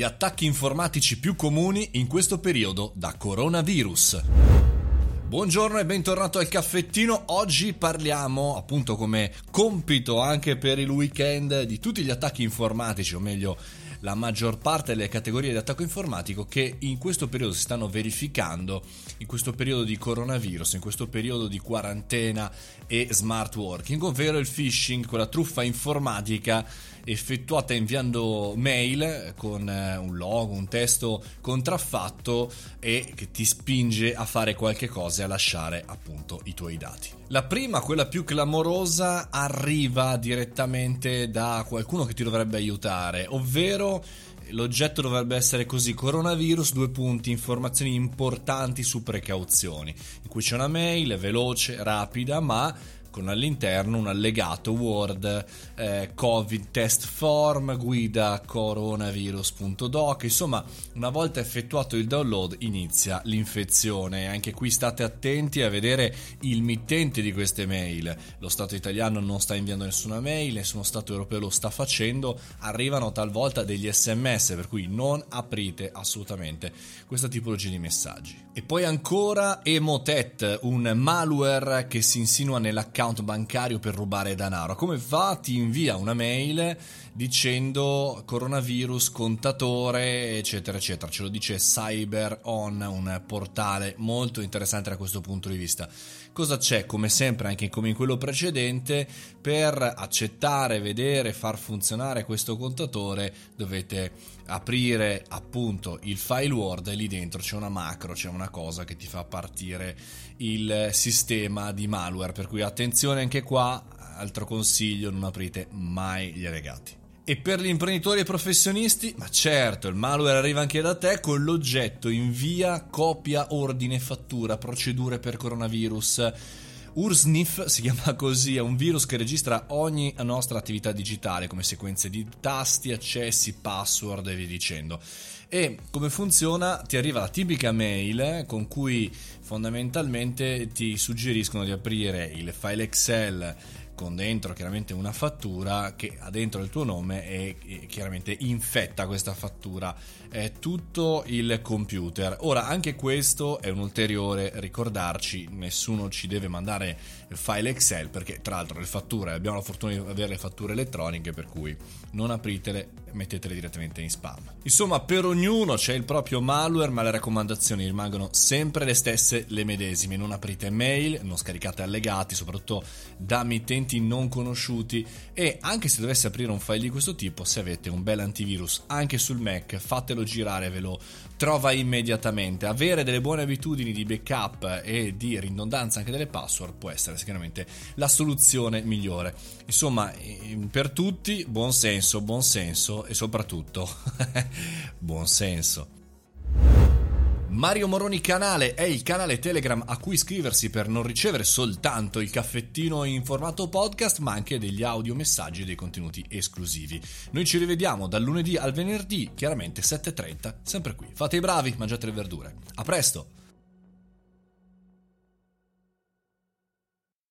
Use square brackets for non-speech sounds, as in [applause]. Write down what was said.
gli attacchi informatici più comuni in questo periodo da coronavirus. Buongiorno e bentornato al caffettino. Oggi parliamo, appunto come compito anche per il weekend, di tutti gli attacchi informatici, o meglio la maggior parte delle categorie di attacco informatico che in questo periodo si stanno verificando, in questo periodo di coronavirus, in questo periodo di quarantena e smart working, ovvero il phishing, quella truffa informatica effettuata inviando mail con eh, un logo, un testo contraffatto e che ti spinge a fare qualche cosa e a lasciare appunto i tuoi dati. La prima, quella più clamorosa, arriva direttamente da qualcuno che ti dovrebbe aiutare, ovvero l'oggetto dovrebbe essere così coronavirus due punti informazioni importanti su precauzioni in cui c'è una mail veloce rapida ma con all'interno un allegato Word, eh, Covid test form, guida coronavirus.doc, insomma una volta effettuato il download inizia l'infezione, anche qui state attenti a vedere il mittente di queste mail, lo Stato italiano non sta inviando nessuna mail, nessuno Stato europeo lo sta facendo, arrivano talvolta degli sms per cui non aprite assolutamente questa tipologia di messaggi. E poi ancora Emotet, un malware che si insinua nell'account account bancario per rubare denaro. Come fa? Ti invia una mail dicendo coronavirus, contatore, eccetera, eccetera. Ce lo dice Cyber On, un portale molto interessante da questo punto di vista. Cosa c'è? Come sempre, anche come in quello precedente, per accettare, vedere, far funzionare questo contatore dovete aprire appunto il file Word e lì dentro c'è una macro, c'è una cosa che ti fa partire il sistema di malware. Per cui attenzione anche qua, altro consiglio, non aprite mai gli allegati. E per gli imprenditori e professionisti, ma certo, il malware arriva anche da te con l'oggetto invia, copia, ordine, fattura, procedure per coronavirus. URSNIF [laughs] si chiama così, è un virus che registra ogni nostra attività digitale come sequenze di tasti, accessi, password e via dicendo. E come funziona? Ti arriva la tipica mail con cui fondamentalmente ti suggeriscono di aprire il file Excel con dentro chiaramente una fattura che ha dentro il tuo nome e, chiaramente infetta questa fattura eh, tutto il computer. Ora anche questo è un ulteriore ricordarci, nessuno ci deve mandare il file Excel perché tra l'altro le fatture abbiamo la fortuna di avere le fatture elettroniche per cui non apritele mettetele direttamente in spam. Insomma, per ognuno c'è il proprio malware, ma le raccomandazioni rimangono sempre le stesse, le medesime. Non aprite mail, non scaricate allegati, soprattutto da mittenti utenti non conosciuti e anche se dovesse aprire un file di questo tipo, se avete un bel antivirus anche sul Mac, fatelo girare, ve lo trova immediatamente. Avere delle buone abitudini di backup e di ridondanza anche delle password può essere sicuramente la soluzione migliore. Insomma, per tutti buon senso, buon senso e soprattutto [laughs] buon senso. Mario Moroni Canale è il canale Telegram a cui iscriversi per non ricevere soltanto il caffettino in formato podcast, ma anche degli audio messaggi e dei contenuti esclusivi. Noi ci rivediamo dal lunedì al venerdì, chiaramente 7.30, sempre qui. Fate i bravi, mangiate le verdure. A presto!